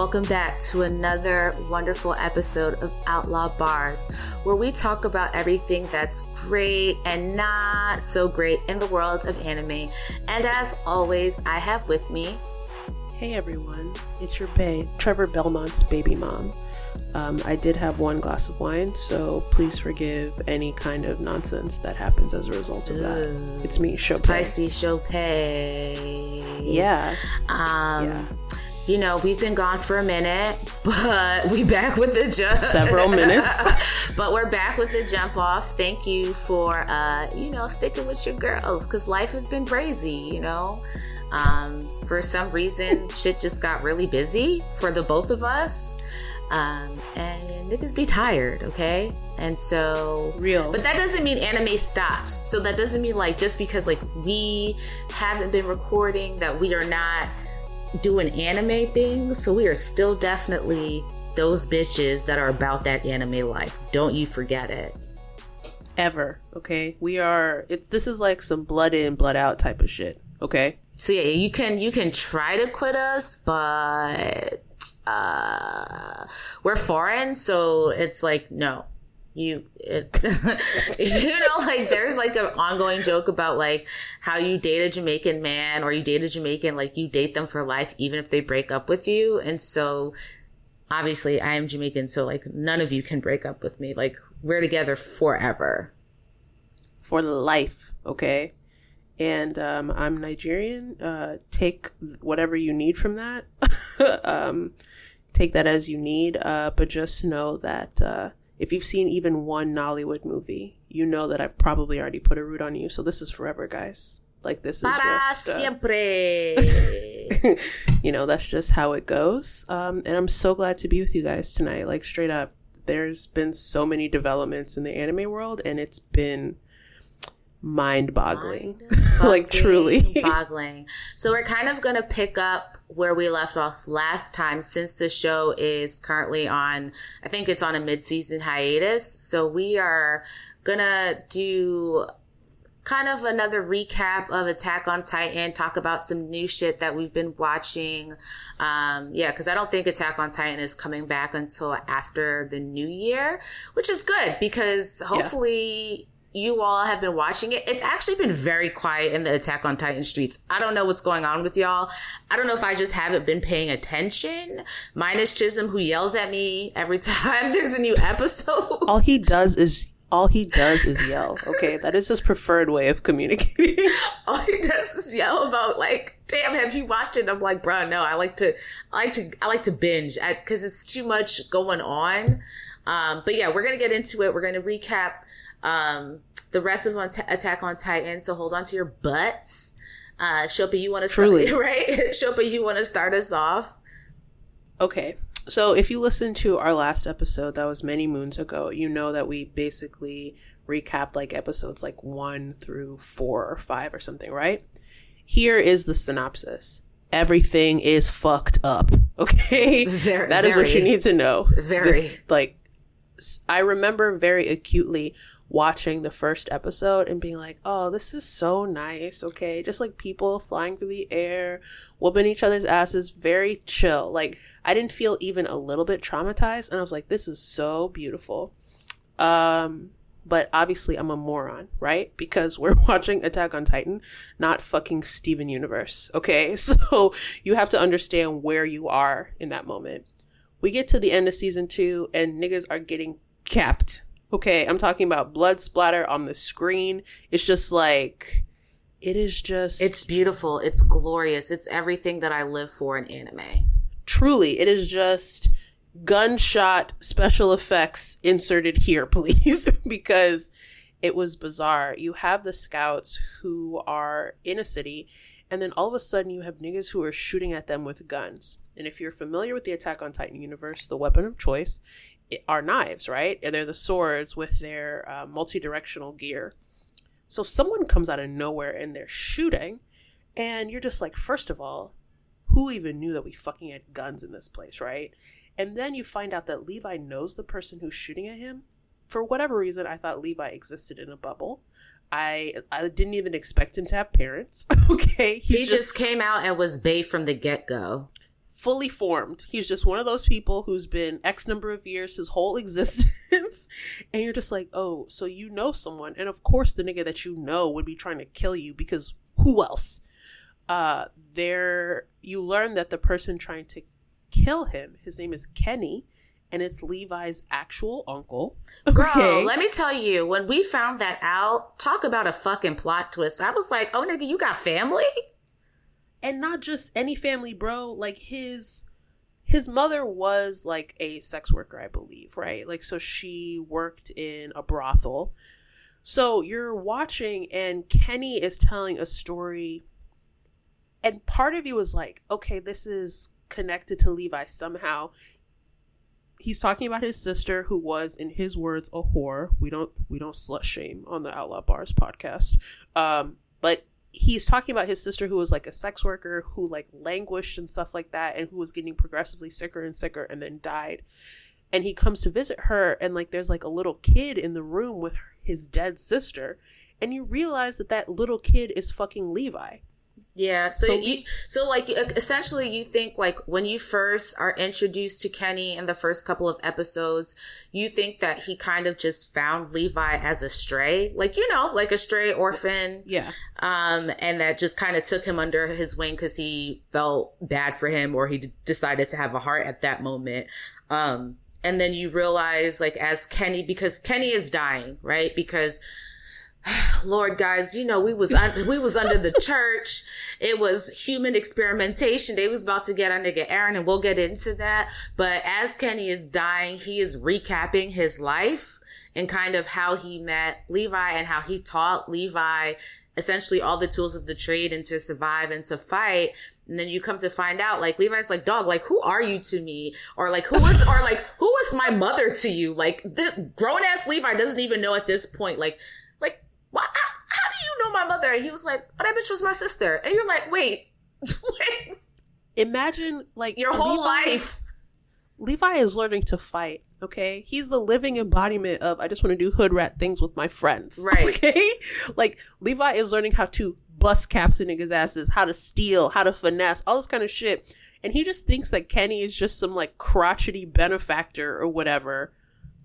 Welcome back to another wonderful episode of Outlaw Barz, where we talk about everything that's great and not so great in the world of anime. And as always, I have with me. Hey everyone, it's your bae, Trevor Belmont's baby mom. Um, I did have one glass of wine, so please forgive any kind of nonsense that happens as a result of that. Ooh, It's me, Sope. Spicy Sope. Yeah. Um, Yeah. You know, we've been gone for a minute, but we back with the jump. Several minutes. but we're back with the jump off. Thank you for, uh, you know, sticking with your girls because life has been crazy, you know. Um, for some reason, shit just got really busy for the both of us. Um, and niggas be tired, okay? And so Real. but that doesn't mean anime stops. So that doesn't mean like just because like we haven't been recording that we are not doing anime things. So we are still definitely those bitches that are about that anime life. Don't you forget it. Ever. Okay. We are. It, this is like some blood in, blood out type of shit. Okay. So yeah, you can you can try to quit us, but uh we're foreign, so it's like no. You it, you know like there's like an ongoing joke about like how you date a Jamaican man or you date a Jamaican like you date them for life even if they break up with you and so obviously I am Jamaican so like none of you can break up with me like we're together forever. For life. Okay. And um, I'm Nigerian. Uh, take whatever you need from that. um, take that as you need. Uh, but just know that uh, if you've seen even one Nollywood movie, you know that I've probably already put a root on you. So this is forever, guys. Like this is Para just. uh, siempre. you know, that's just how it goes. Um, and I'm so glad to be with you guys tonight. Like, straight up, there's been so many developments in the anime world, and it's been mind boggling. like, truly. boggling. So we're kind of going to pick up where we left off last time since the show is currently on, I think it's on a mid-season hiatus. So we are going to do kind of another recap of Attack on Titan, talk about some new shit that we've been watching. Um, yeah, because I don't think Attack on Titan is coming back until after the new year, which is good because hopefully you all have been watching it. It's actually been very quiet in the Attack on Titan streets. I don't know what's going on with y'all. I don't know if I just haven't been paying attention. Minus Chisholm, who yells at me every time there's a new episode. all he does is. All he does is yell. Okay, that is his preferred way of communicating. all he does is yell about like, "Damn, have you watched it?" I'm like, "Bro, no. I like to, I like to, I like to binge because it's too much going on." Um, but yeah, we're gonna get into it. We're gonna recap um, the rest of Ant- Attack on Titan. So hold on to your butts. Uh, Sope, you want to start, Truly. right? Sope, you want to start us off? Okay. So if you listened to our last episode, that was many moons ago, you know that we basically recapped like episodes like one through four or five or something, right? Here is the synopsis. Everything is fucked up. Okay? Very- that is what you need to know. Very. This, like, I remember very acutely watching the first episode and being like, oh, this is so nice. Okay. Just like people flying through the air, whooping each other's asses, very chill. Like, I didn't feel even a little bit traumatized. And I was like, this is so beautiful. Um, but obviously I'm a moron, right? Because we're watching Attack on Titan, not fucking Steven Universe. Okay. So you have to understand where you are in that moment. We get to the end of season two and niggas are getting capped. Okay. I'm talking about blood splatter on the screen. It's just like, it is just. It's beautiful. It's glorious. It's everything that I live for in anime. truly, it is just gunshot special effects inserted here, please, because it was bizarre. You have the scouts who are in a city, and then all of a sudden you have niggas who are shooting at them with guns. And if you're familiar with the Attack on Titan universe, the weapon of choice are knives, right? And they're the swords with their uh, multi directional gear. So someone comes out of nowhere and they're shooting, and you're just like, first of all, who even knew that we fucking had guns in this place, right? And then you find out that Levi knows the person who's shooting at him. For whatever reason, I thought Levi existed in a bubble. I I didn't even expect him to have parents. okay, he just, just came out and was Bay from the get go fully formed. He's just one of those people who's been X number of years, his whole existence. and you're just like, oh, so you know someone. And of course, the nigga that you know would be trying to kill you because who else? Uh, there, you learn that the person trying to kill him, his name is Kenny. And it's Levi's actual uncle. Okay. Girl, let me tell you, when we found that out, talk about a fucking plot twist. I was like, oh, nigga, you got family? And not just any family bro like his his mother was like a sex worker i believe right? Like so she worked in a brothel. So you're watching and kenny is telling a story and part of you is like okay this is connected to levi somehow. He's talking about his sister who was in his words a whore. We don't we don't slut shame on the outlaw barz podcast. Um but he's talking about his sister who was like a sex worker who like languished and stuff like that and who was getting progressively sicker and sicker and then died. And he comes to visit her and like there's like a little kid in the room with his dead sister. And you realize that that little kid is fucking levi yeah. So, so you, so like essentially you think like when you first are introduced to Kenny in the first couple of episodes, you think that he kind of just found Levi as a stray, like, you know, like a stray orphan. Yeah. Um, and that just kind of took him under his wing because he felt bad for him or he d- decided to have a heart at that moment. Um, and then you realize like as Kenny, because Kenny is dying, right? Because Lord, guys, you know we was un- we was under the church. It was human experimentation. They was about to get our nigga Eren, and we'll get into that. But as Kenny is dying, he is recapping his life and kind of how he met Levi and how he taught Levi essentially all the tools of the trade and to survive and to fight. And then you come to find out, like Levi's like, dog, like who are you to me? Or like who was, or like who was my mother to you? Like this grown ass Levi doesn't even know at this point, like how, do you know my mother? And he was like, oh, that bitch was my sister. And you're like, wait, wait. Imagine like your whole Levi, life. Levi is learning to fight. Okay, he's the living embodiment of I just want to do hood rat things with my friends. Right. Okay, like Levi is learning how to bust caps in niggas' asses, how to steal, how to finesse, all this kind of shit. And he just thinks that Kenny is just some like crotchety benefactor or whatever.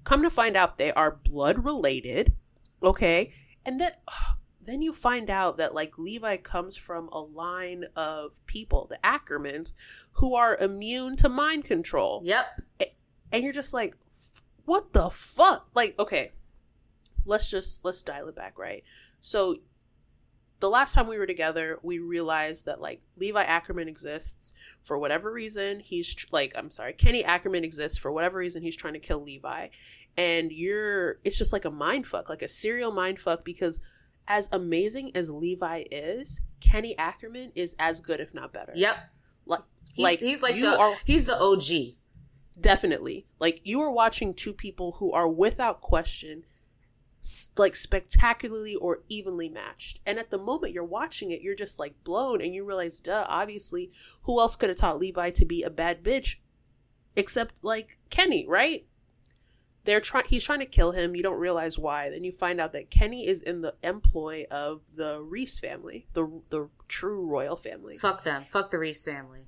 Come to find out, they are blood related. Okay, and then then you find out that like Levi comes from a line of people, the Ackermans, who are immune to mind control. Yep. And you're just like, what the fuck? Like, okay, let's just let's dial it back, right? So the last time we were together, we realized that like Levi Ackerman exists for whatever reason. He's tr- like, I'm sorry, Kenny Ackerman exists for whatever reason. He's trying to kill Levi, and you're it's just like a mind fuck like a serial mind fuck because as amazing as levi is kenny ackerman is as good if not better. Yep. Like he's, like he's like the are, he's the og definitely. Like you are watching two people who are without question like spectacularly or evenly matched. And at the moment you're watching it you're just like blown and you realize duh obviously who else could have taught levi to be a bad bitch except like kenny right they're trying he's trying to kill him. You don't realize why. Then you find out that kenny is in the employ of the reiss family the the true royal family. Fuck them. Fuck the reiss family.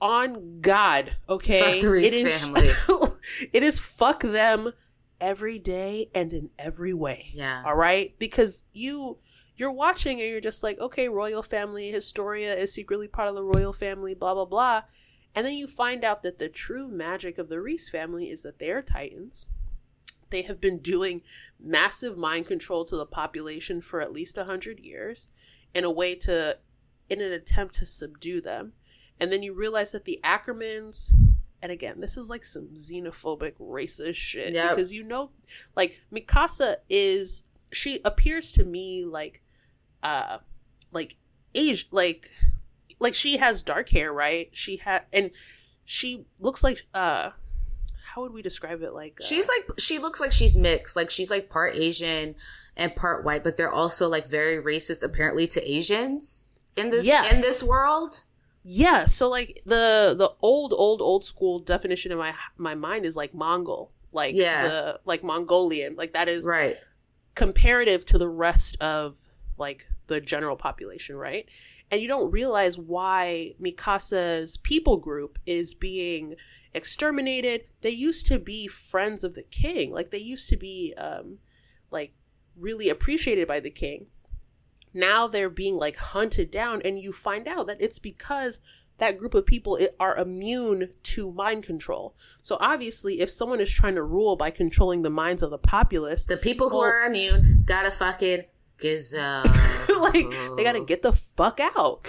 On god okay? Fuck the reiss it is, family. It is fuck them every day and in every way. Yeah. All right? Because you you're watching and you're just like okay royal family historia is secretly part of the royal family blah blah blah. And then you find out that the true magic of the Reiss family is that they're titans they have been doing massive mind control to the population for at least 100 years in a way to in an attempt to subdue them and then you realize that the ackermans and again this is like some xenophobic racist shit yep. because you know like mikasa is she appears to me like uh like age like like she has dark hair right she had and she looks like uh how would we describe it? Like uh, she's like she looks like she's mixed. Like she's like part Asian and part white, but they're also like very racist apparently to Asians in this yes. in this world. Yeah, so like the the old old old school definition in my my mind is like Mongol, like yeah, the like Mongolian, like that is right. comparative to the rest of like the general population, right? And you don't realize why Mikasa's people group is being exterminated. They used to be friends of the king. Like they used to be um like really appreciated by the king. Now they're being like hunted down and you find out that it's because that group of people are immune to mind control. So obviously, if someone is trying to rule by controlling the minds of the populace, the people who well, are immune gotta fucking gizzo. like they gotta get the fuck out.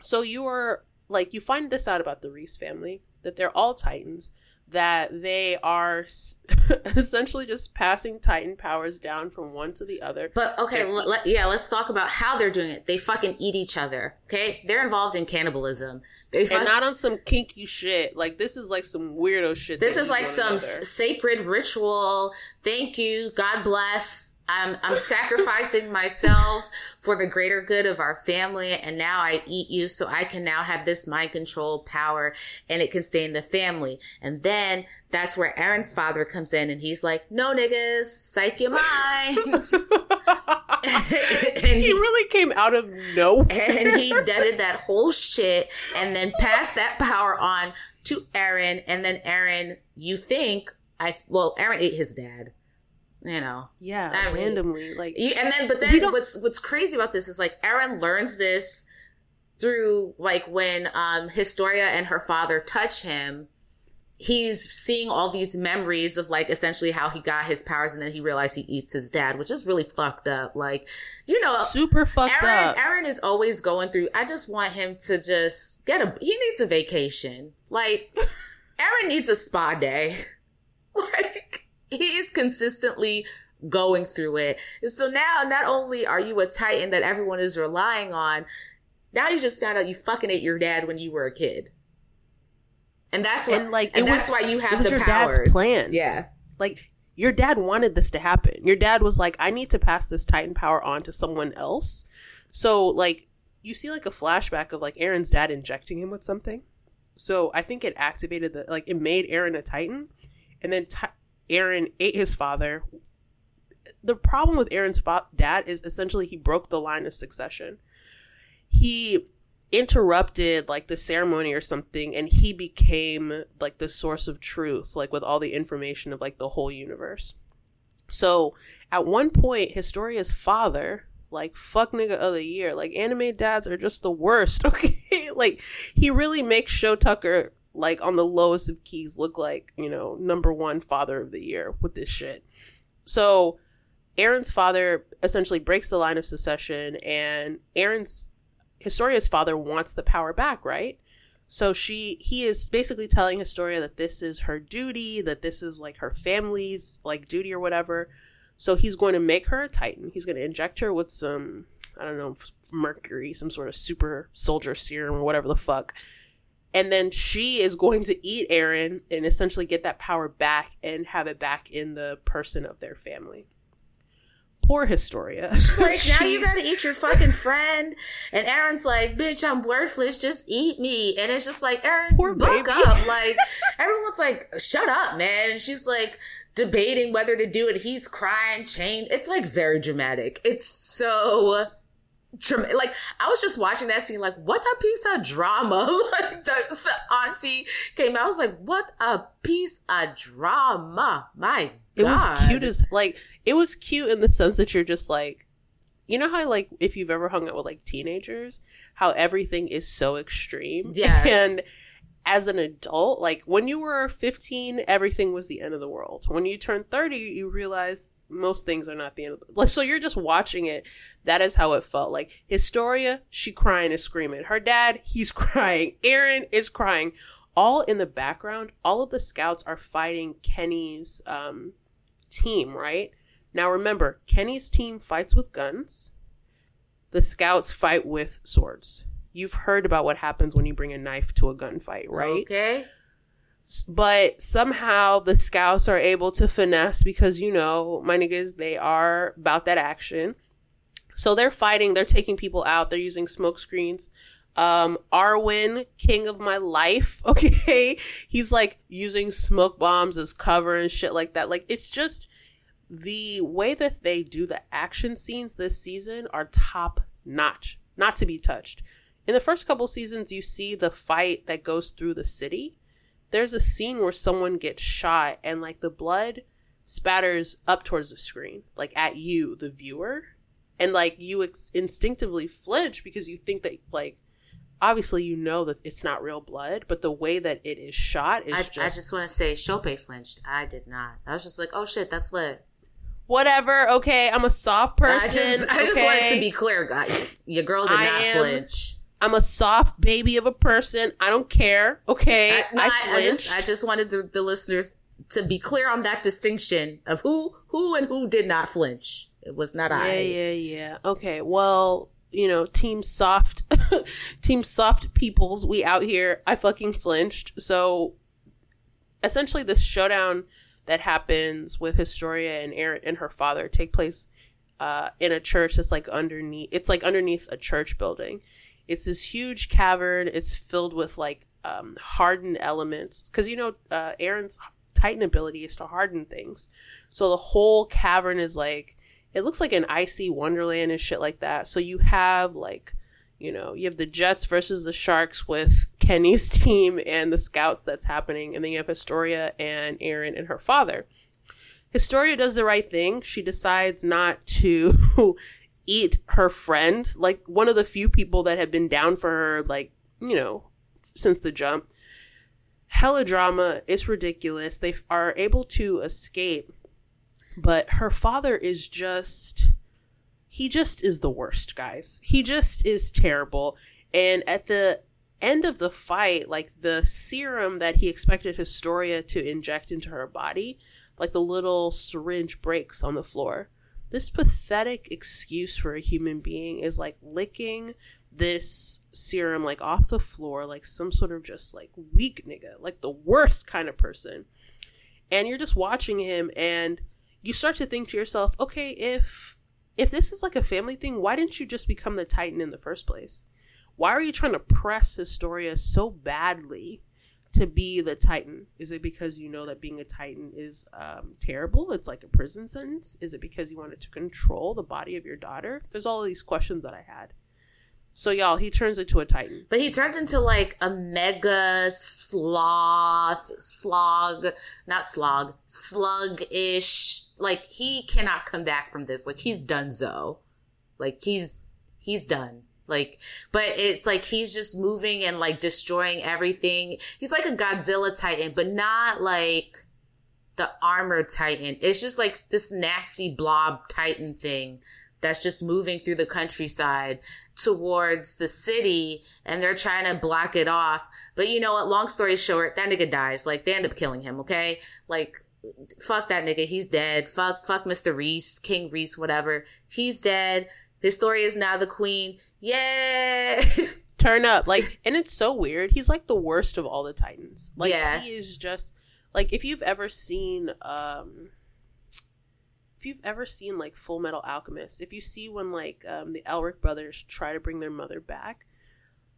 So you are like you find this out about the Reiss family that they're all Titans that they are essentially just passing Titan powers down from one to the other. But okay, l- l- yeah, let's talk about how they're doing it. They fucking eat each other. Okay, they're involved in cannibalism. They fuck- and not on some kinky shit. Like this is like some weirdo shit. This is like some s- sacred ritual. Thank you. God bless I'm, I'm sacrificing myself for the greater good of our family. And now I eat you so I can now have this mind control power and it can stay in the family. And then that's where Eren's father comes in and he's like, no niggas, psych your mind. and he, he, really came out of nowhere. And he deaded that whole shit and then passed that power on to Eren. And then Eren, you think, I, well, Eren ate his dad you know yeah I randomly mean, like you, and then but then what's what's crazy about this is like eren learns this through like when um historia and her father touch him he's seeing all these memories of like essentially how he got his powers and then he realized he eats his dad which is really fucked up. Like you know super fucked Eren, up. Eren is always going through i just want him to just get a he needs a vacation. Like eren needs a spa day. Like he is consistently going through it. And so now not only are you a titan that everyone is relying on, now you just found out you fucking ate your dad when you were a kid. And that's what, and like, and that's was, why you have the your powers. dad's plan. Yeah. Like, your dad wanted this to happen. Your dad was like, I need to pass this titan power on to someone else. So, like, you see, like, a flashback of, like, Eren's dad injecting him with something. So, I think it activated the, like, it made Eren a titan. And then t- Eren ate his father. The problem with Eren's dad is essentially he broke the line of succession. He interrupted like the ceremony or something and he became like the source of truth like with all the information of like the whole universe so at one point historia's father like fuck nigga of the year like anime dads are just the worst okay like he really makes Shou Tucker like on the lowest of keys look like, you know, number one father of the year with this shit. So Eren's father essentially breaks the line of succession and Eren's Historia's father wants the power back, right? So she he is basically telling Historia that this is her duty, that this is like her family's like duty or whatever. So he's going to make her a titan. He's going to inject her with some I don't know, mercury, some sort of super soldier serum or whatever the fuck and then she is going to eat Eren and essentially get that power back and have it back in the person of their family. Poor Historia. Like now you gotta eat your fucking friend, and Eren's like, "Bitch, I'm worthless. Just eat me." And it's just like, Eren, Poor buck baby. up. Like everyone's like, "Shut up, man." And she's like debating whether to do it. He's crying, chained. It's like very dramatic. It's so like I was just watching that scene, like what a piece of drama. like the, the, auntie came out, I was like, what a piece of drama. My God. It was cute as like it was cute in the sense that you're just like you know how like if you've ever hung out with like teenagers, how everything is so extreme. Yes. And as an adult, like when you were 15, everything was the end of the world. When you turn 30, you realize most things are not the end of the world. like so you're just watching it that is how it felt. Like Historia, she crying and screaming. Her dad, he's crying. Eren is crying. All in the background, all of the scouts are fighting Kenny's um, team, right? Now remember, Kenny's team fights with guns. The scouts fight with swords. You've heard about what happens when you bring a knife to a gunfight, right? Okay. But somehow the scouts are able to finesse because, you know, my niggas, they are about that action so they're fighting, they're taking people out, they're using smoke screens. Um, Arwen, king of my life, okay? He's like using smoke bombs as cover and shit like that. Like, it's just the way that they do the action scenes this season are top notch, not to be touched. In the first couple seasons, you see the fight that goes through the city. There's a scene where someone gets shot and like the blood spatters up towards the screen, like at you, the viewer, and like you ex- instinctively flinch because you think that like obviously you know that it's not real blood, but the way that it is shot is I just. I just want to say, Sope flinched. I did not. I was just like, oh shit, that's lit. Whatever. Okay, I'm a soft I person. just, I just wanted to be clear, guys. Your girl did I not am- flinch. I'm a soft baby of a person. I don't care. Okay, I, no, I, I, just. I just wanted the, the listeners to be clear on that distinction of who, who, and who did not flinch. It was not yeah, I. Yeah, yeah, yeah. Okay, well, you know, team soft, team soft peoples. We out here. I fucking flinched. So, essentially, this showdown that happens with Historia and Eren and her father take place uh, in a church that's like underneath. It's like underneath a church building. It's this huge cavern. It's filled with like um, hardened elements because you know uh, Eren's Titan ability is to harden things. So the whole cavern is like it looks like an icy wonderland and shit like that. So you have like, you know, you have the Jets versus the Sharks with Kenny's team and the scouts that's happening, and then you have Historia and Eren and her father. Historia does the right thing. She decides not to eat her friend, like one of the few people that have been down for her, like, you know, since the jump. Hella drama. It's ridiculous. They are able to escape but her father is just he just is the worst guys he just is terrible and at the end of the fight like the serum that he expected historia to inject into her body like the little syringe breaks on the floor this pathetic excuse for a human being is like licking this serum like off the floor like some sort of just like weak nigga like the worst kind of person and you're just watching him and you start to think to yourself, okay, if if this is like a family thing, why didn't you just become the Titan in the first place? Why are you trying to press Historia so badly to be the Titan? Is it because you know that being a Titan is um, terrible? It's like a prison sentence. Is it because you wanted to control the body of your daughter? There's all these questions that I had. So y'all, he turns into a Titan. But he turns into like a mega sloth, slog, not slog, slug-ish. Like he cannot come back from this. Like he's done so. Like he's he's done. Like, but it's like he's just moving and like destroying everything. He's like a Godzilla Titan, but not like the armored Titan. It's just like this nasty blob Titan thing that's just moving through the countryside towards the city and they're trying to block it off. But you know what? Long story short, that nigga dies. Like they end up killing him, okay? Like fuck that nigga. He's dead. Fuck fuck Mr. Reiss, King Reiss, whatever. He's dead. Historia is now the queen. Yeah. turn up. Like and it's so weird. He's like the worst of all the titans. Like Yeah. he is just like if you've ever seen um if you've ever seen like full metal alchemist if you see when like um the elric brothers try to bring their mother back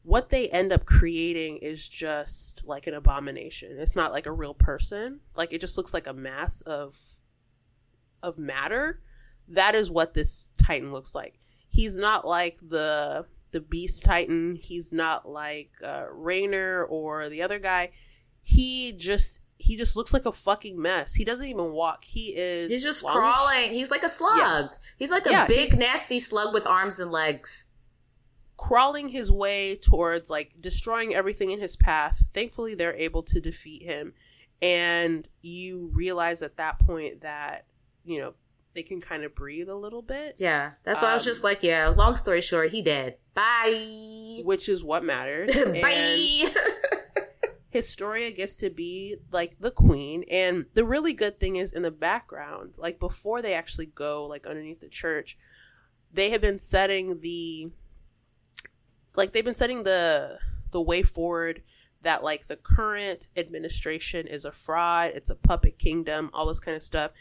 what they end up creating is just like an abomination. It's not like a real person. Like it just looks like a mass of of matter. That is what this titan looks like he's not like the the beast titan he's not like uh Reiner or the other guy he just he just looks like a fucking mess he doesn't even walk he is He's just long crawling. He's like a slug. Yes. He's like a Yeah, big, he- nasty slug with arms and legs. crawling his way towards like destroying everything in his path thankfully they're able to defeat him and you realize at that point that you know they can kind of breathe a little bit Yeah. That's why I was Um, just like, yeah, long story short, he dead. Bye. which is what matters Bye. Historia gets to be like the queen and the really good thing is in the background like before they actually go like underneath the church they have been setting the like they've been setting the the way forward that like the current administration is a fraud it's a puppet kingdom all this kind of stuff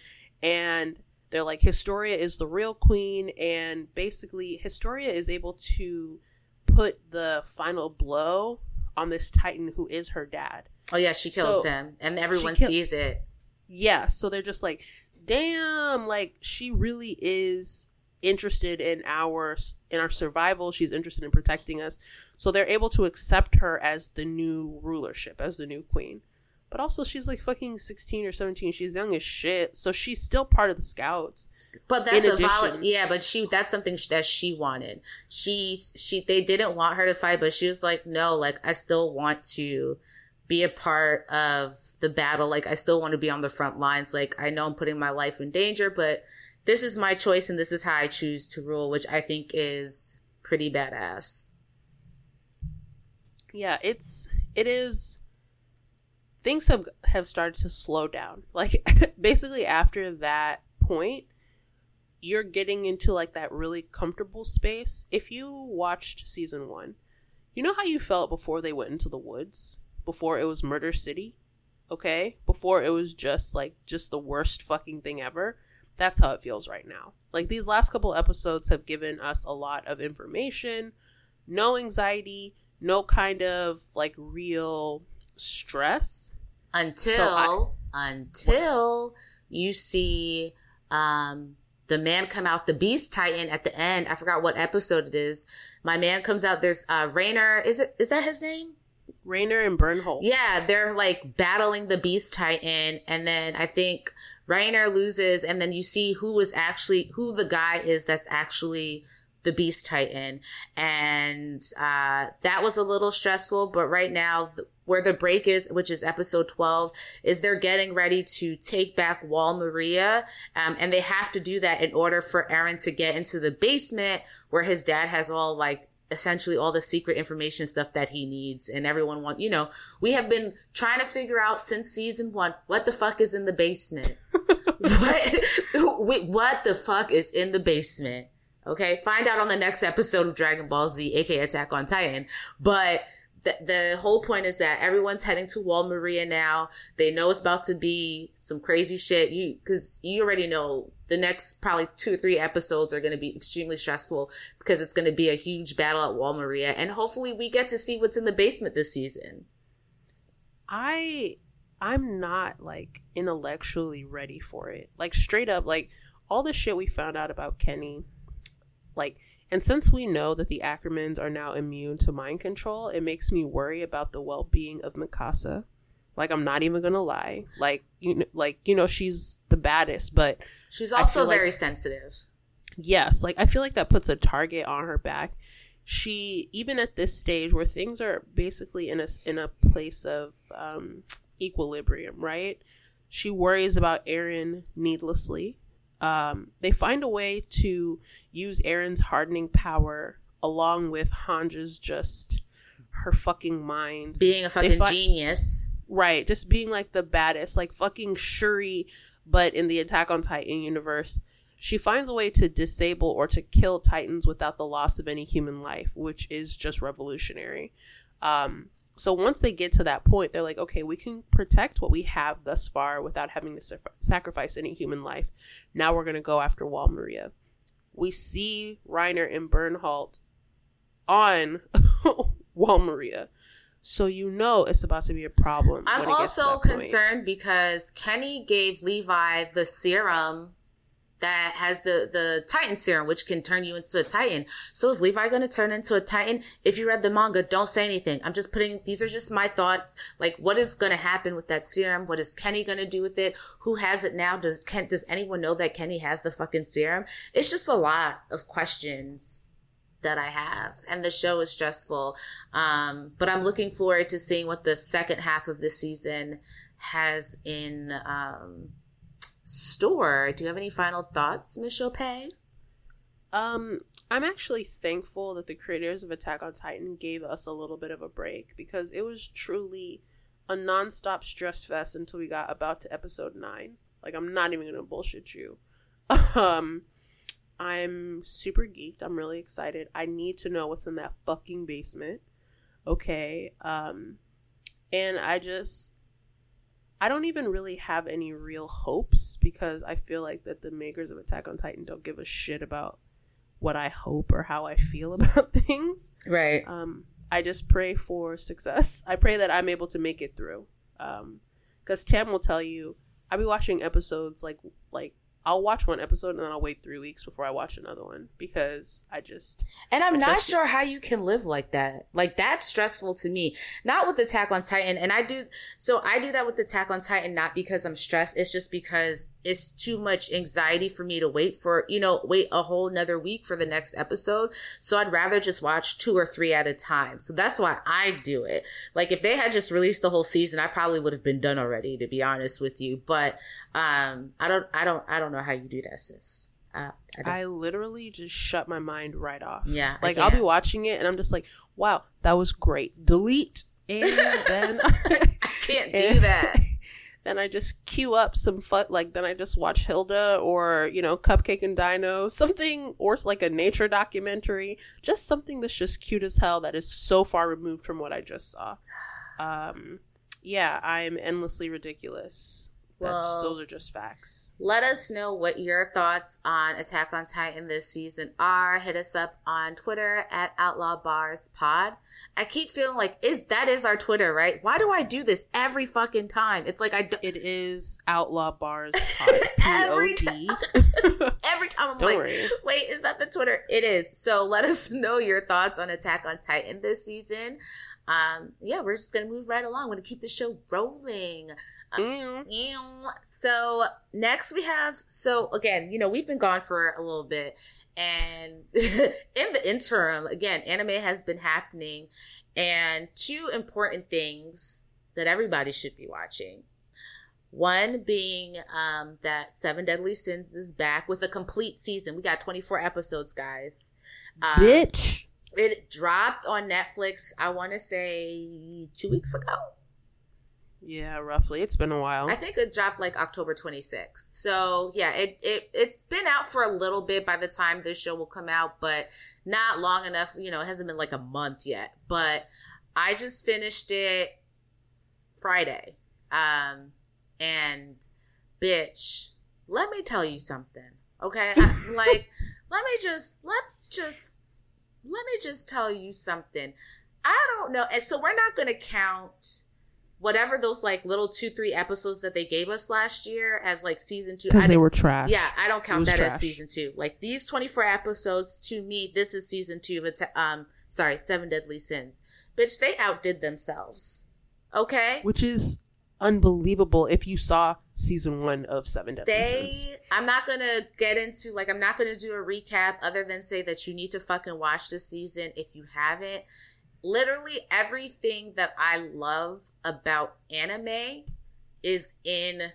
and they're like historia is the real queen and basically historia is able to put the final blow on this titan who is her dad oh yeah, she kills So, him, and everyone kill- sees it. yeah so they're just like damn, like she really is interested in our in our survival. She's interested in protecting us. So they're able to accept her as the new rulership, as the new queen. But also, she's like fucking 16 or 17. She's young as shit. So she's still part of the scouts. But that's a valid, yeah, but she, that's something that she wanted. She, she, they didn't want her to fight, but she was like, no, like, I still want to be a part of the battle. Like, I still want to be on the front lines. Like, I know I'm putting my life in danger, but this is my choice and this is how I choose to rule, which I think is pretty badass. Yeah, it's, it is things have have started to slow down. Like basically after that point, you're getting into like that really comfortable space. If you watched season 1, you know how you felt before they went into the woods? Before it was Murder City? Okay? Before it was just like just the worst fucking thing ever. That's how it feels right now. Like these last couple episodes have given us a lot of information, no anxiety, no kind of like real stress. Until so I, until you see um the man come out the beast titan at the end. I forgot what episode it is. My man comes out. There's uh Reiner is it is that his name? Reiner and Bertholdt. Yeah, they're like battling the Beast Titan, and then I think Reiner loses, and then you see who was actually who the guy is that's actually the Beast Titan, and uh, that was a little stressful. But right now, where the break is, which is episode 12, is they're getting ready to take back Wall Maria. Um, and they have to do that in order for Eren to get into the basement where his dad has all like essentially all the secret information stuff that he needs and everyone want you know we have been trying to figure out since season one what the fuck is in the basement what what the fuck is in the basement okay find out on the next episode of dragon ball z aka attack on titan but the, the whole point is that everyone's heading to Wall Maria now. They know it's about to be some crazy shit. You, cause you already know the next probably two or three episodes are going to be extremely stressful because it's going to be a huge battle at Wall Maria. And hopefully we get to see what's in the basement this season. I, I'm not like intellectually ready for it. Like straight up, like all the shit we found out about Kenny, like and since we know that the Ackermans are now immune to mind control, it makes me worry about the well-being of Mikasa. Like I'm not even gonna lie. Like you know, like you know, she's the baddest, but she's also very like, sensitive. Yes, like I feel like that puts a target on her back. She even at this stage where things are basically in a in a place of um, equilibrium, right? She worries about Eren needlessly um, they find a way to use Eren's hardening power along with Hanja's just her fucking mind being a fucking fi- genius, right? Just being like the baddest, like fucking Shuri, but in the Attack on Titan universe. She finds a way to disable or to kill Titans without the loss of any human life, which is just revolutionary. Um, so once they get to that point, they're like, okay, we can protect what we have thus far without having to sacrifice any human life. Now we're going to go after Wall Maria. We see Reiner and Bertholdt on Wall Maria. So you know it's about to be a problem. I'm also concerned because Kenny gave Levi the serum that has the the Titan serum, which can turn you into a Titan. So is Levi going to turn into a Titan? If you read the manga, don't say anything. I'm just putting these are just my thoughts. Like, what is going to happen with that serum? What is Kenny going to do with it? Who has it now? Does Ken? Does anyone know that Kenny has the fucking serum? It's just a lot of questions that I have, and the show is stressful. Um, but I'm looking forward to seeing what the second half of the season has in um store. Do you have any final thoughts, Miss Sope? Um, I'm actually thankful that the creators of Attack on Titan gave us a little bit of a break because it was truly a non-stop stress fest until we got about to episode 9. Like I'm not even to bullshit you. um I'm super geeked. I'm really excited. I need to know what's in that fucking basement. Okay. Um and I just I don't even really have any real hopes because I feel like that the makers of Attack on Titan don't give a shit about what I hope or how I feel about things. Right. Um, I just pray for success. I pray that I'm able to make it through. Um, because Tam will tell you, I'll be watching episodes like like I'll watch one episode and then I'll wait three weeks before I watch another one because I just and I'm not sure how you can live like that. Like that's stressful to me. Not with Attack on Titan, and I do so I do that with Attack on Titan not because I'm stressed. It's just because it's too much anxiety for me to wait for you know wait a whole another week for the next episode. So I'd rather just watch two or three at a time. So that's why I do it. Like if they had just released the whole season, I probably would have been done already. To be honest with you, but um, I don't, I don't, I don't know how you do that, sis. Uh, I. I literally just shut my mind right off. Yeah, Like I'll be watching it and I'm just like, wow, that was great. Delete. And then I can't do that. then I just queue up some fun like then I just watch Hilda or, you know, Cupcake and Dino, something or like a nature documentary. Just something that's just cute as hell that is so far removed from what I just saw. Um yeah, I'm endlessly ridiculous. That's those are just facts. Let us know what your thoughts on Attack on Titan this season are. Hit us up on Twitter at Outlaw Barz Pod. I keep feeling like is that is our Twitter, right? Why do I do this every fucking time? It's like I do, It is Outlaw Barz Pod. Every P-O-D. every time I'm Don't like, worry. wait, is that the Twitter? It is. So let us know your thoughts on Attack on Titan this season. Um, yeah, we're just gonna move right along. We're gonna keep the show rolling. Mm. So next we have so again, you know, we've been gone for a little bit, and in the interim, again, anime has been happening, and two important things that everybody should be watching. One being um, that Seven Deadly Sins is back with a complete season. We got 24 episodes, guys. Um, Bitch. It dropped on Netflix, I want to say two weeks ago. Yeah, roughly. It's been a while. I think it dropped like October 26th. So yeah, it, it it's been out for a little bit by the time this show will come out, but not long enough. You know, it hasn't been like a month yet. But I just finished it Friday. Um and bitch, let me tell you something. Okay? I, like let me just let me just let me just tell you something. I don't know. And so we're not going to count whatever those like little two, three episodes that they gave us last year as like season two. Because they were trash. yeah, I don't count that as season two. Like these 24 episodes to me, this is season two of um sorry, Seven Deadly Sins. Bitch, they outdid themselves. Okay? Which is unbelievable if you saw season one of Seven Deadly They Sins. I'm not gonna get into like I'm not gonna do a recap other than say that you need to fucking watch this season if you haven't. Literally everything that I love about anime is in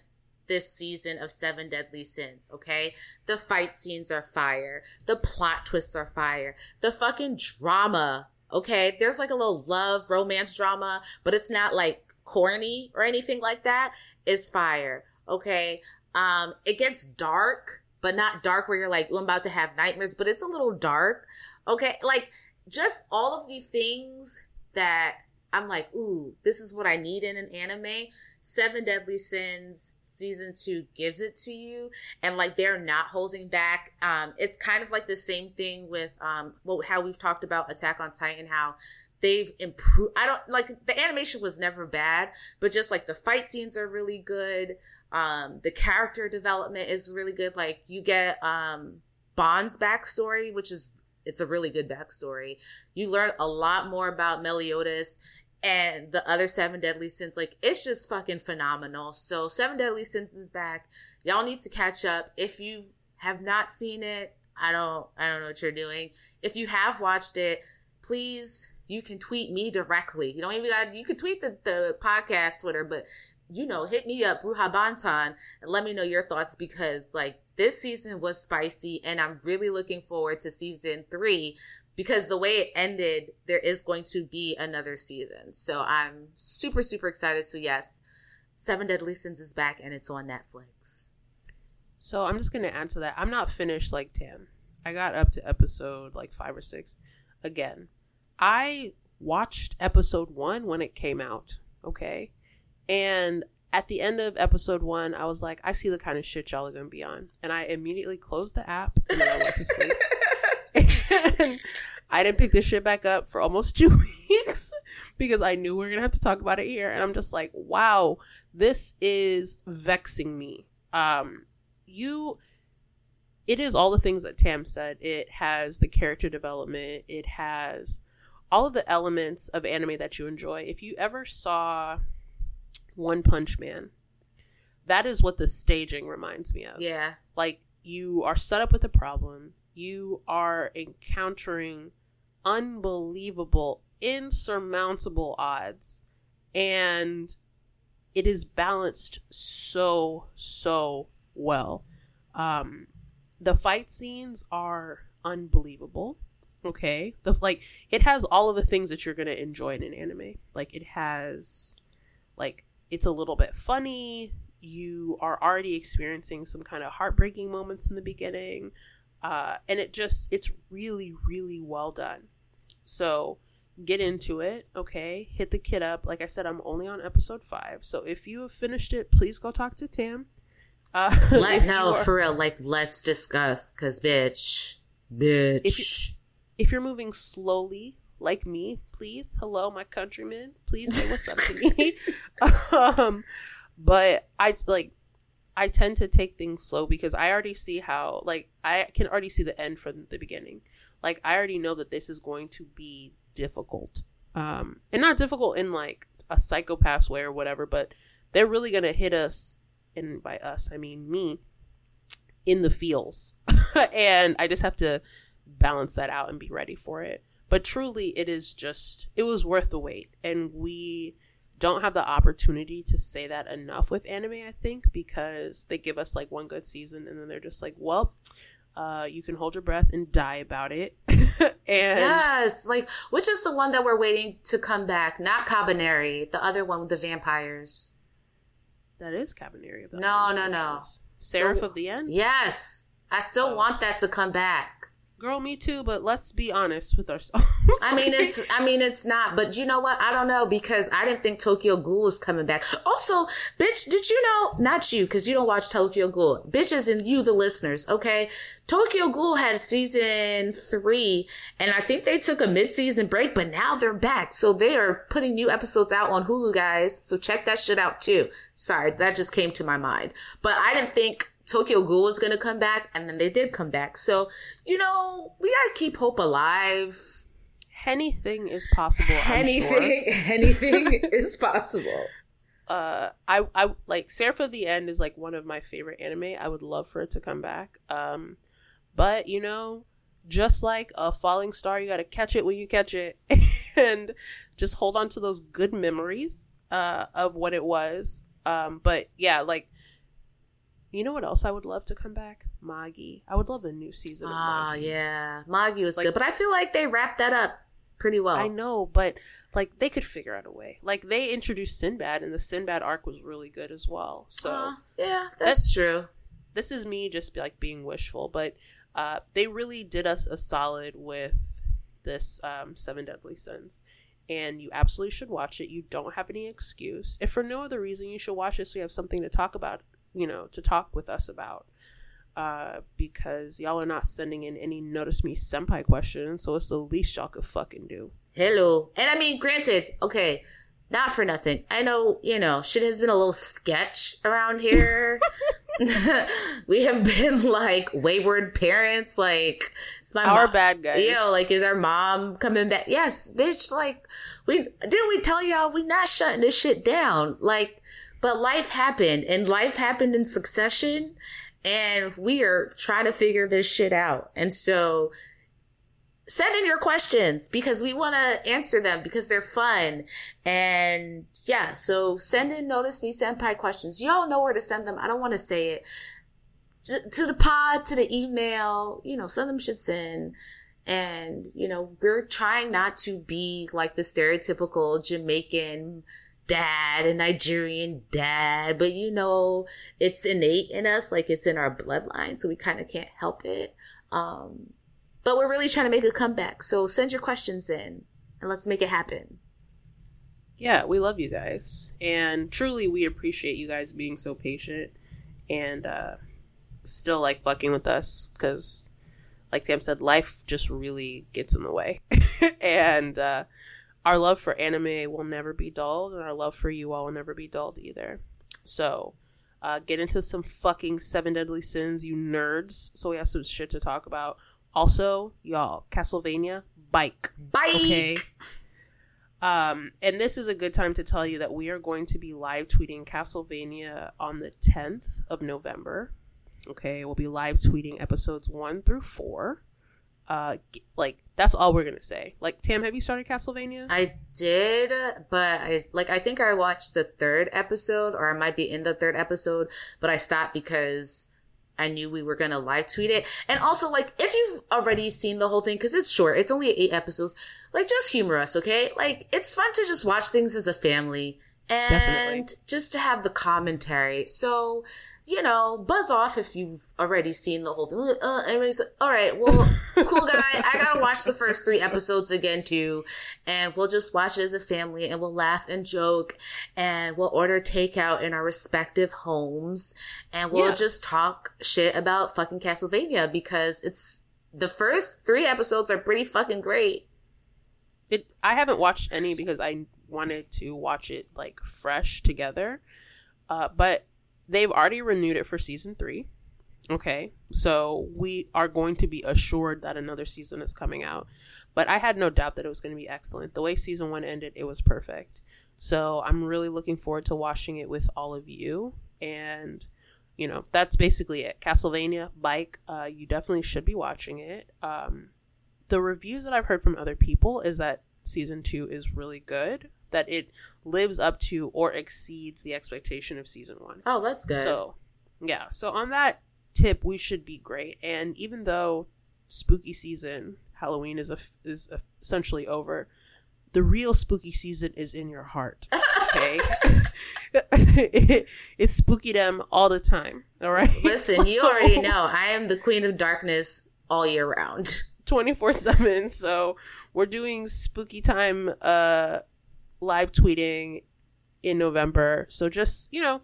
this season of Seven Deadly Sins, okay? The fight scenes are fire. The plot twists are fire. The fucking drama, okay? There's like a little love romance drama, but it's not like corny or anything like that is fire, okay? Um, it gets dark, but not dark where you're like, "Ooh, I'm about to have nightmares, but it's a little dark, okay? Like, just all of the things that I'm like, ooh, this is what I need in an anime. Seven Deadly Sins season two gives it to you, and like they're not holding back. Um, it's kind of like the same thing with um, well, how we've talked about Attack on Titan, how they've improved. I don't like the animation was never bad, but just like the fight scenes are really good. Um, the character development is really good. Like you get um Ban's backstory, which is it's a really good backstory. You learn a lot more about Meliodas and the other seven deadly sins. Like it's just fucking phenomenal. So seven deadly sins is back. Y'all need to catch up. If you have not seen it, I don't I don't know what you're doing. If you have watched it, please you can tweet me directly. You don't even got you can tweet the, the podcast Twitter, but you know, hit me up, Ruha Bantan, and let me know your thoughts because like this season was spicy and I'm really looking forward to season three because the way it ended, there is going to be another season. So I'm super, super excited. So yes, Seven Deadly Sins is back and it's on Netflix. So I'm just gonna add to that. I'm not finished like Tam. I got up to episode like five or six. Again, I watched episode one when it came out. Okay, and at the end of episode one, I was like, I see the kind of shit y'all are gonna be on, and I immediately closed the app and then I went to sleep. and I didn't pick this shit back up for almost two weeks because I knew we were gonna have to talk about it here, and I'm just like, wow, this is vexing me. Um, you, it is all the things that Tam said. It has the character development. It has all of the elements of anime that you enjoy. If you ever saw One Punch Man, that is what the staging reminds me of. Yeah. Like you are set up with a problem, you are encountering unbelievable, insurmountable odds, and it is balanced so, so well. Um, the fight scenes are unbelievable. Okay, the like it has all of the things that you're gonna enjoy in an anime. Like it has, like it's a little bit funny. You are already experiencing some kind of heartbreaking moments in the beginning, uh, and it just it's really really well done. So get into it, okay? Hit the kid up. Like I said, I'm only on episode five, so if you have finished it, please go talk to Tam. Uh, Let no for real. Like let's discuss, cause bitch, bitch. If, you, if you're moving slowly, like me, please, hello, my countrymen, please say what's up to me. um, but I like I tend to take things slow because I already see how like I can already see the end from the beginning. Like I already know that this is going to be difficult. Um and not difficult in like a psychopath way or whatever, but they're really going to hit us and by us I mean me in the feels. and I just have to balance that out and be ready for it. But truly it is just it was worth the wait and we don't have the opportunity to say that enough with anime, I think, because they give us like one good season and then they're just like, well, uh, you can hold your breath and die about it. and yes, like which is the one that we're waiting to come back? Not Kabaneri, the other one with the vampires. That is Kabaneri. No, no, no. Seraph the, of the End. Yes, I still oh. want that to come back girl me too but let's be honest with ourselves. I mean it's i mean it's not but you know what? I don't know because i didn't think tokyo ghoul was coming back. Also bitch did you know not you because you don't watch tokyo ghoul. Bitches and you the listeners okay? Tokyo ghoul had season three and i think they took a mid-season break but now they're back. So they are putting new episodes out on hulu guys. So check that shit out too. Sorry that just came to my mind. But i didn't think Tokyo Ghoul was going to come back, and then they did come back. So, you know, we got to keep hope alive. Anything is possible. anything, sure. anything is possible. Uh, I, I like Seraph of the End is like one of my favorite anime. I would love for it to come back. Um, but you know, just like a falling star, you got to catch it when you catch it, and just hold on to those good memories uh, of what it was. Um, but yeah, like you know what else I would love to come back? Magi. I would love a new season. Of Magi. Ah, yeah, Magi was like, good, but I feel like they wrapped that up pretty well. I know, but like they could figure out a way. Like they introduced Sinbad, and the Sinbad arc was really good as well. So uh, yeah, that's, that's, true. This is me just like being wishful, but uh, they really did us a solid with this um, Seven Deadly Sins. And you absolutely should watch it. You don't have any excuse. If for no other reason, you should watch it so you have something to talk about you know, to talk with us about. Uh, because y'all are not sending in any notice me senpai questions, so it's the least y'all could fucking do. Hello. And I mean, granted, okay, not for nothing. I know, you know, shit has been a little sketch around here. we have been like wayward parents. Like, it's my our mom, bad guys. You know, like, is our mom coming back? Yes, bitch. Like, we didn't we tell y'all we not shutting this shit down? Like, but life happened and life happened in succession and we are trying to figure this shit out. And so send in your questions because we want to answer them because they're fun. And yeah, so send in Notice Me Senpai questions. Y'all know where to send them. I don't want to say it. To the pod, to the email, you know, send them shits in. And, you know, we're trying not to be like the stereotypical Jamaican dad, a Nigerian dad, but you know, it's innate in us, like it's in our bloodline, so we kind of can't help it. Um, but we're really trying to make a comeback. So send your questions in and let's make it happen. Yeah, we love you guys. And truly, we appreciate you guys being so patient and uh, still like fucking with us because like Tam said, life just really gets in the way. and uh, our love for anime will never be dulled, and our love for you all will never be dulled either. So, uh, get into some fucking Seven Deadly Sins, you nerds. So, we have some shit to talk about. Also, y'all, Castlevania, bike. Bike! Okay. Um, and this is a good time to tell you that we are going to be live tweeting Castlevania on the 10th of November. Okay, we'll be live tweeting episodes one through four. Uh, like that's all we're gonna say. Like Tam, have you started Castlevania? I did, but I like I think I watched the third episode, or I might be in the third episode, but I stopped because I knew we were gonna live tweet it. And also, like, if you've already seen the whole thing, because it's short, it's only eight episodes, like, just humor us, okay? Like, it's fun to just watch things as a family and Definitely. just to have the commentary. So, you know, buzz off if you've already seen the whole thing. Uh, like, all right, well, cool guy. I gotta watch the first three episodes again too. And we'll just watch it as a family and we'll laugh and joke and we'll order takeout in our respective homes and we'll yeah. just talk shit about fucking Castlevania because it's the first three episodes are pretty fucking great. It, I haven't watched any because I wanted to watch it like fresh together. Uh, but they've already renewed it for season three. Okay, so we are going to be assured that another season is coming out. But I had no doubt that it was going to be excellent. The way season one ended, it was perfect. So I'm really looking forward to watching it with all of you. And, you know, that's basically it. Castlevania, Bike, uh, you definitely should be watching it. Um, the reviews that I've heard from other people is that season two is really good that it lives up to or exceeds the expectation of season one. Oh, that's good. So, yeah. So on that tip, we should be great. And even though spooky season, Halloween is a, is essentially over, the real spooky season is in your heart. Okay, it, it's spooky them all the time. All right. Listen, so, you already know I am the queen of darkness all year round. 24 7 so we're doing spooky time uh live tweeting in November. So just, you know,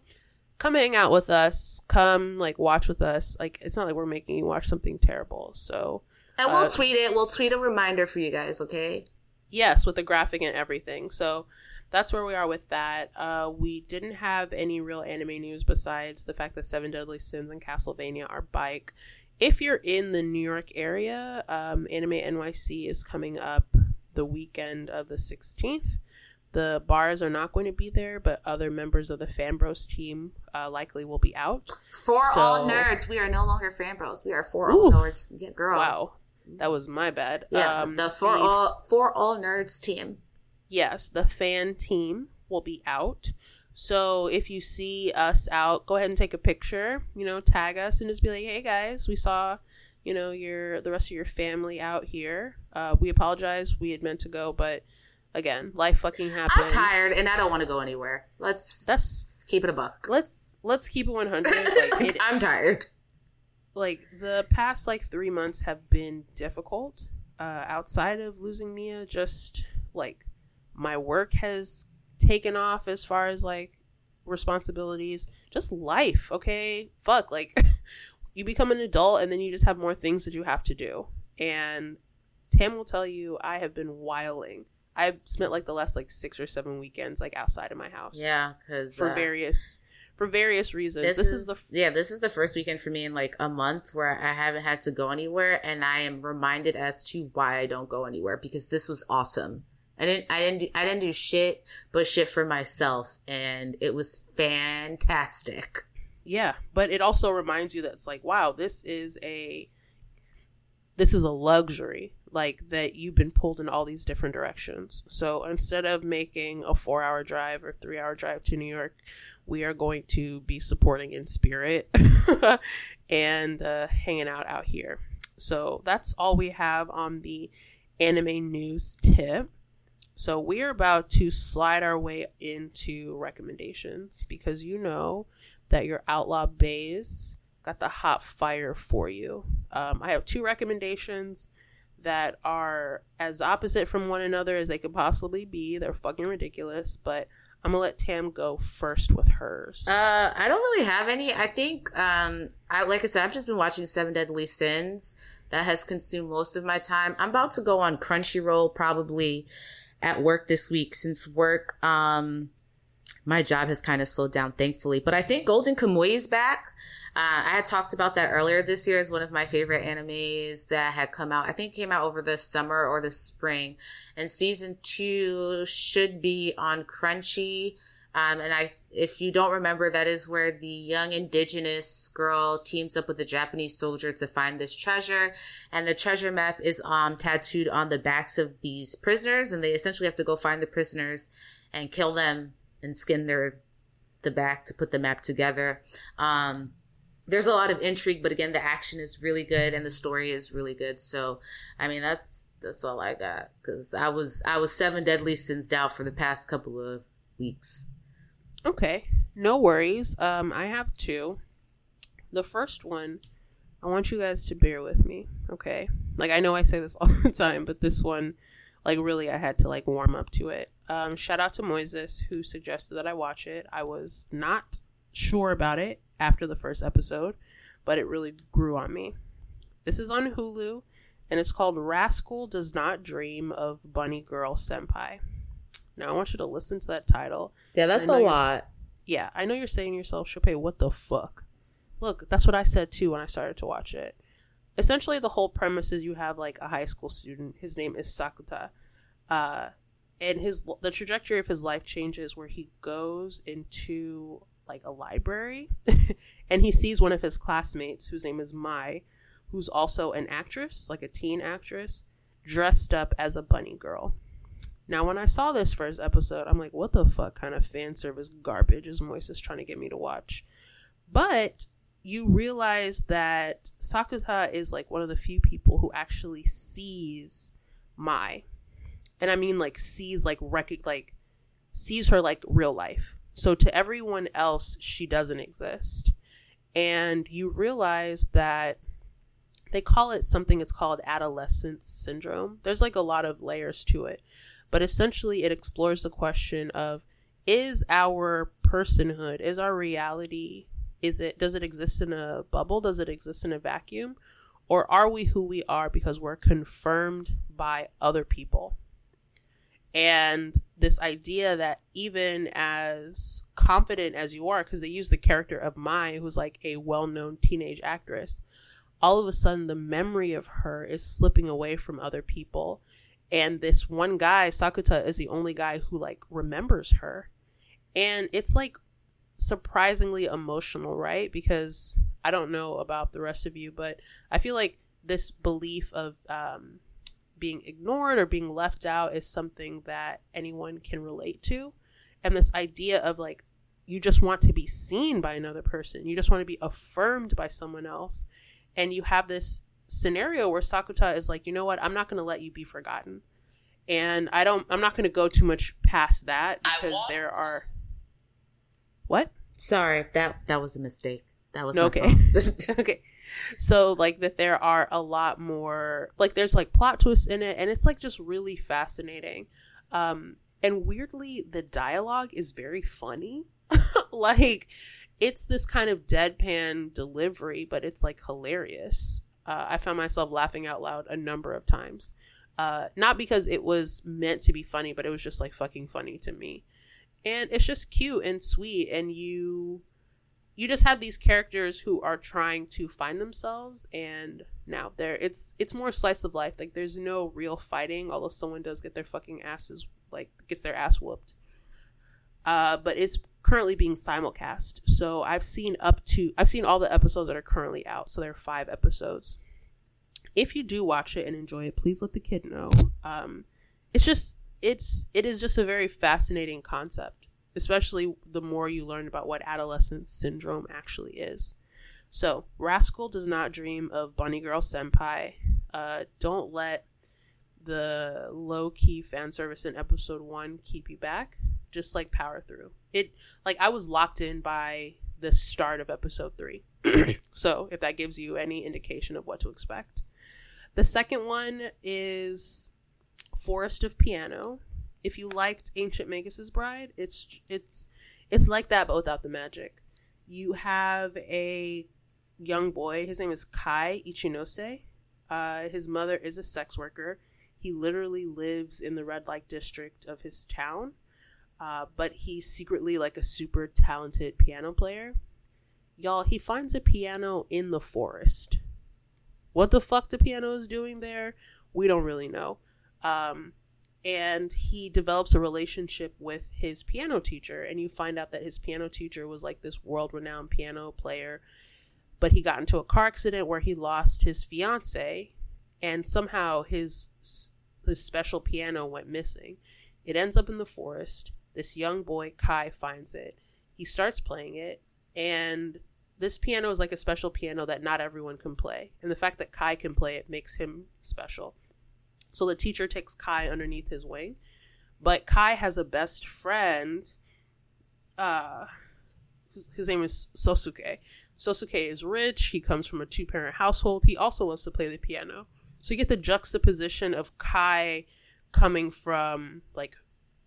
come hang out with us. Come like watch with us. Like it's not like we're making you watch something terrible. So And we'll uh, tweet it. We'll tweet a reminder for you guys, okay? Yes, with the graphic and everything. So that's where we are with that. Uh, we didn't have any real anime news besides the fact that Seven Deadly Sins and Castlevania are bike. If you're in the New York area, um, Anime NYC is coming up the weekend of the 16th. The bars are not going to be there, but other members of the Fanbros team uh, likely will be out. For so, all nerds, we are no longer Fanbros. We are for all nerds. Yeah, girl. Wow, that was my bad. Yeah, um, the for the, all for all nerds team. Yes, the fan team will be out. So if you see us out, go ahead and take a picture. You know, tag us and just be like, "Hey guys, we saw." You know, your the rest of your family out here. Uh, we apologize. We had meant to go, but again, life fucking happens. I'm tired and I don't want to go anywhere. Let's that's keep it a buck. Let's let's keep it 100. Like it, I'm tired. Like the past like three months have been difficult. Uh, outside of losing Mia, just like my work has taken off as far as like responsibilities, just life. Okay, fuck. Like you become an adult and then you just have more things that you have to do. And Tam will tell you I have been wiling I spent like the last like six or seven weekends like outside of my house. Yeah, because for uh, various for various reasons. This, this is, is, the yeah, this is the first weekend for me in like a month where I haven't had to go anywhere, and I am reminded as to why I don't go anywhere because this was awesome. I didn't I didn't do, I didn't do shit but shit for myself, and it was fantastic. Yeah, but it also reminds you that it's like, wow, this is a this is a luxury like that you've been pulled in all these different directions. So instead of making a four hour drive or three hour drive to New York, we are going to be supporting in spirit and uh, hanging out out here. So that's all we have on the anime news tip. So we are about to slide our way into recommendations because you know that your outlaw barz got the hot fire for you. Um, I have two recommendations that are as opposite from one another as they could possibly be. They're fucking ridiculous, but I'm gonna let Tam go first with hers. Uh, I don't really have any. I think, um, I like I said, I've just been watching Seven Deadly Sins. That has consumed most of my time. I'm about to go on Crunchyroll probably at work this week since work, um, my job has kind of slowed down, thankfully. But I think Golden Kamuy is back. Uh, I had talked about that earlier this year as one of my favorite animes that had come out. I think came out over the summer or the spring. And season two should be on Crunchy. Um, and I, if you don't remember, that is where the young indigenous girl teams up with the Japanese soldier to find this treasure. And the treasure map is, um, tattooed on the backs of these prisoners. And they essentially have to go find the prisoners and kill them and skin their, the back to put the map together. Um, there's a lot of intrigue, but again, the action is really good and the story is really good. So, I mean, that's, that's all I got. Cause I was, I was seven deadly sins down for the past couple of weeks. Okay. No worries. Um, I have two. The first one, I want you guys to bear with me, okay? Like I know I say this all the time, but this one, like really I had to like warm up to it. Um, shout out to Moises who suggested that I watch it. I was not sure about it after the first episode, but it really grew on me. This is on Hulu, and it's called Rascal Does Not Dream of Bunny Girl Senpai. Now, I want you to listen to that title. Yeah, that's a lot. Yeah, I know you're saying to yourself, Sope, what the fuck? Look, that's what I said too when I started to watch it. Essentially, the whole premise is you have like a high school student. His name is Sakuta. Uh, and his the trajectory of his life changes where he goes into like a library and he sees one of his classmates whose name is Mai, who's also an actress, like a teen actress, dressed up as a bunny girl. Now, when I saw this first episode, I'm like, what the fuck kind of fan service garbage is Moises trying to get me to watch? But you realize that Sakuta is like one of the few people who actually sees Mai. And I mean like sees like rec- like sees her like real life. So to everyone else, she doesn't exist. And you realize that they call it something it's called adolescence syndrome. There's like a lot of layers to it. But essentially it explores the question of is our personhood, is our reality, is it does it exist in a bubble? Does it exist in a vacuum? Or are we who we are because we're confirmed by other people? And this idea that even as confident as you are because they use the character of mai who's like a well-known teenage actress all of a sudden the memory of her is slipping away from other people. And this one guy sakuta is the only guy who like remembers her. And it's like surprisingly emotional right? Because i don't know about the rest of you but i feel like this belief of um, being ignored or being left out is something that anyone can relate to. And this idea of like, you just want to be seen by another person, you just want to be affirmed by someone else. And you have this scenario where Sakuta is like, you know what, I'm not going to let you be forgotten. And I don't, I'm not going to go too much past that because there are. What? Sorry, that that was a mistake. That was okay. okay so like that there are a lot more like there's like plot twists in it and it's like just really fascinating. Um and weirdly the dialogue is very funny. Like it's this kind of deadpan delivery but it's like hilarious. Uh, i found myself laughing out loud a number of times. Uh, not because it was meant to be funny but it was just like fucking funny to me. And it's just cute and sweet and you you just have these characters who are trying to find themselves and now there it's it's more slice of life. Like there's no real fighting although someone does get their fucking asses like gets their ass whooped. Uh but it's currently being simulcast. So i've seen up to i've seen all the episodes that are currently out. So there are five episodes. If you do watch it and enjoy it please let the kid know. Um it's just it's it is just a very fascinating concept especially the more you learn about what adolescence syndrome actually is. So, Rascal does not dream of Bunny Girl Senpai. Uh, don't let the low key fan service in episode one keep you back. Just like power through it. Like I was locked in by the start of episode three. so if that gives you any indication of what to expect, the second one is Forest of Piano. If you liked Ancient Magus's Bride, it's it's it's like that but without the magic. You have a young boy. His name is Kai Ichinose. Uh, his mother is a sex worker. He literally lives in the red light district of his town, uh, but he's secretly like a super talented piano player. Y'all, he finds a piano in the forest. What the fuck the piano is doing there, we don't really know. Um, and he develops a relationship with his piano teacher, and you find out that his piano teacher was like this world renowned piano player, but he got into a car accident where he lost his fiance, and somehow his his special piano went missing. It ends up in the forest. This young boy Kai finds it. He starts playing it, and this piano is like a special piano that not everyone can play. And the fact that Kai can play it makes him special. So the teacher takes Kai underneath his wing. But Kai has a best friend. Uh, his, his name is Sosuke. Sosuke is rich. He comes from a two parent household. He also loves to play the piano. So you get the juxtaposition of Kai coming from like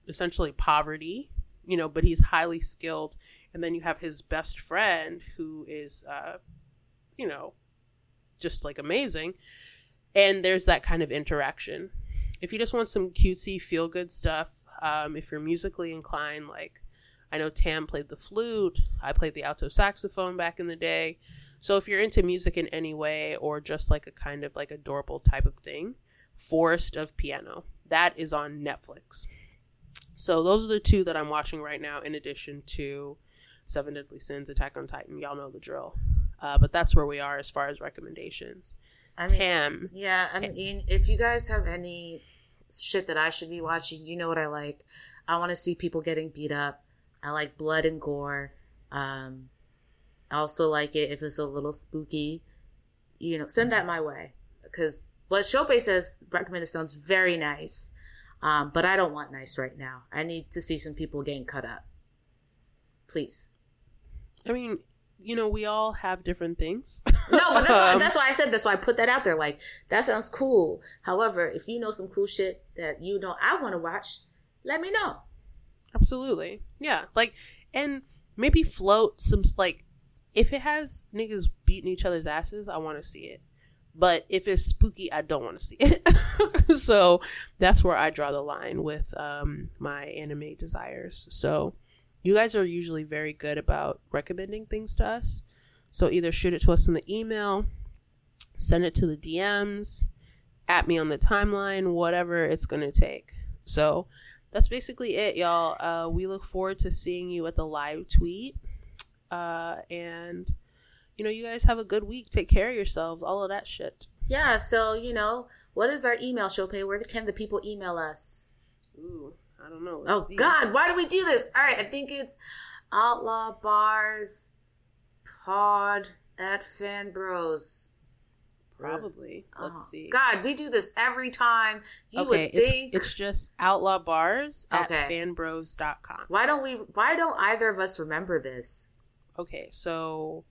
essentially poverty, you know, but he's highly skilled. And then you have his best friend who is, uh, you know, just like amazing. And there's that kind of interaction. If you just want some cutesy, feel good stuff, um, if you're musically inclined, like I know Tam played the flute, I played the alto saxophone back in the day. So if you're into music in any way or just like a kind of like adorable type of thing, Forest of Piano. That is on Netflix. So those are the two that I'm watching right now in addition to Seven Deadly Sins, Attack on Titan. Y'all know the drill. Uh, but that's where we are as far as recommendations. I mean, Tam. Yeah, I mean, if you guys have any shit that I should be watching, you know what I like. I want to see people getting beat up. I like blood and gore. Um, I also like it if it's a little spooky. You know, send that my way because what Sope says recommended sounds very nice, um, but I don't want nice right now. I need to see some people getting cut up. Please. I mean, you know, we all have different things. no, but that's why, um, that's why I said that's why I put that out there. Like that sounds cool. However, if you know some cool shit that you don't, I want to watch, let me know. Absolutely, yeah. Like, and maybe float some like if it has niggas beating each other's asses, I want to see it. But if it's spooky, I don't want to see it. so that's where I draw the line with um, my anime desires. So you guys are usually very good about recommending things to us. So either shoot it to us in the email, send it to the DMs, at me on the timeline, whatever it's going to take. So that's basically it, y'all. Uh, we look forward to seeing you at the live tweet. Uh, and you know, you guys have a good week. Take care of yourselves. All of that shit. Yeah. So you know, what is our email, Sope? Where can the people email us? Ooh, I don't know. Let's oh see. God, why do we do this? All right, I think it's Outlaw Barz Pod at Fan Bros. Probably. Let's oh, see. God, we do this every time. You okay, would think it's, it's just outlaw barz at okay. fanbros.com. Why don't we why don't either of us remember this? Okay, so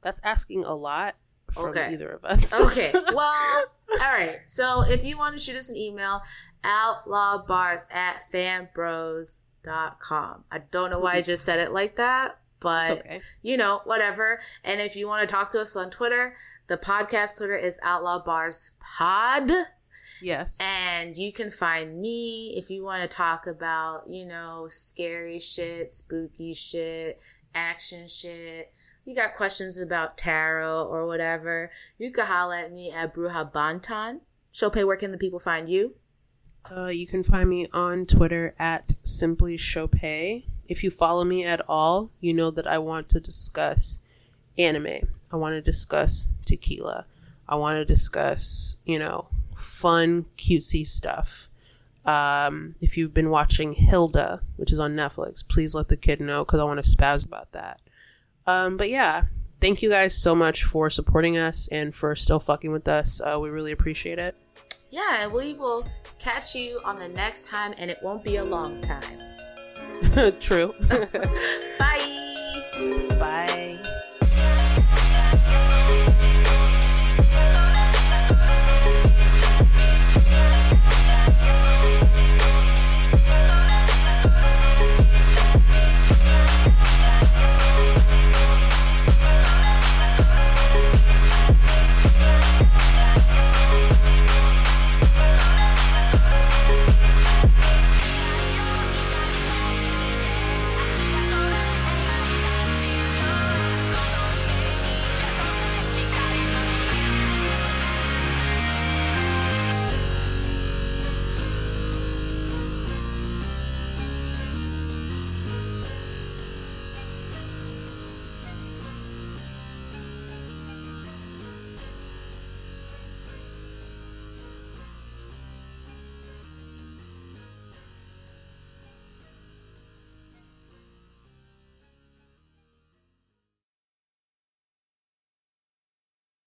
that's asking a lot from okay. either of us. okay. Well, all right. So if you want to shoot us an email, outlawbarz at fanbros.com. I don't know why I just said it like that, but okay. you know, whatever. And if you want to talk to us on Twitter, the podcast Twitter is Outlaw Barz Pod. Yes. And you can find me if you want to talk about, you know, scary shit, spooky shit, action shit. You got questions about tarot or whatever. You can holler at me at Bruja Bantan. Sope, where can the people find you? Uh, you can find me on Twitter at Simply Sope. If you follow me at all, you know that I want to discuss anime. I want to discuss tequila. I want to discuss, you know, fun, cutesy stuff. Um, if you've been watching Hilda, which is on Netflix, please let the kid know because I want to spaz about that. Um, but yeah, thank you guys so much for supporting us and for still fucking with us. Uh, we really appreciate it yeah, we will catch you on the next time, and it won't be a long time. True. Bye. Bye.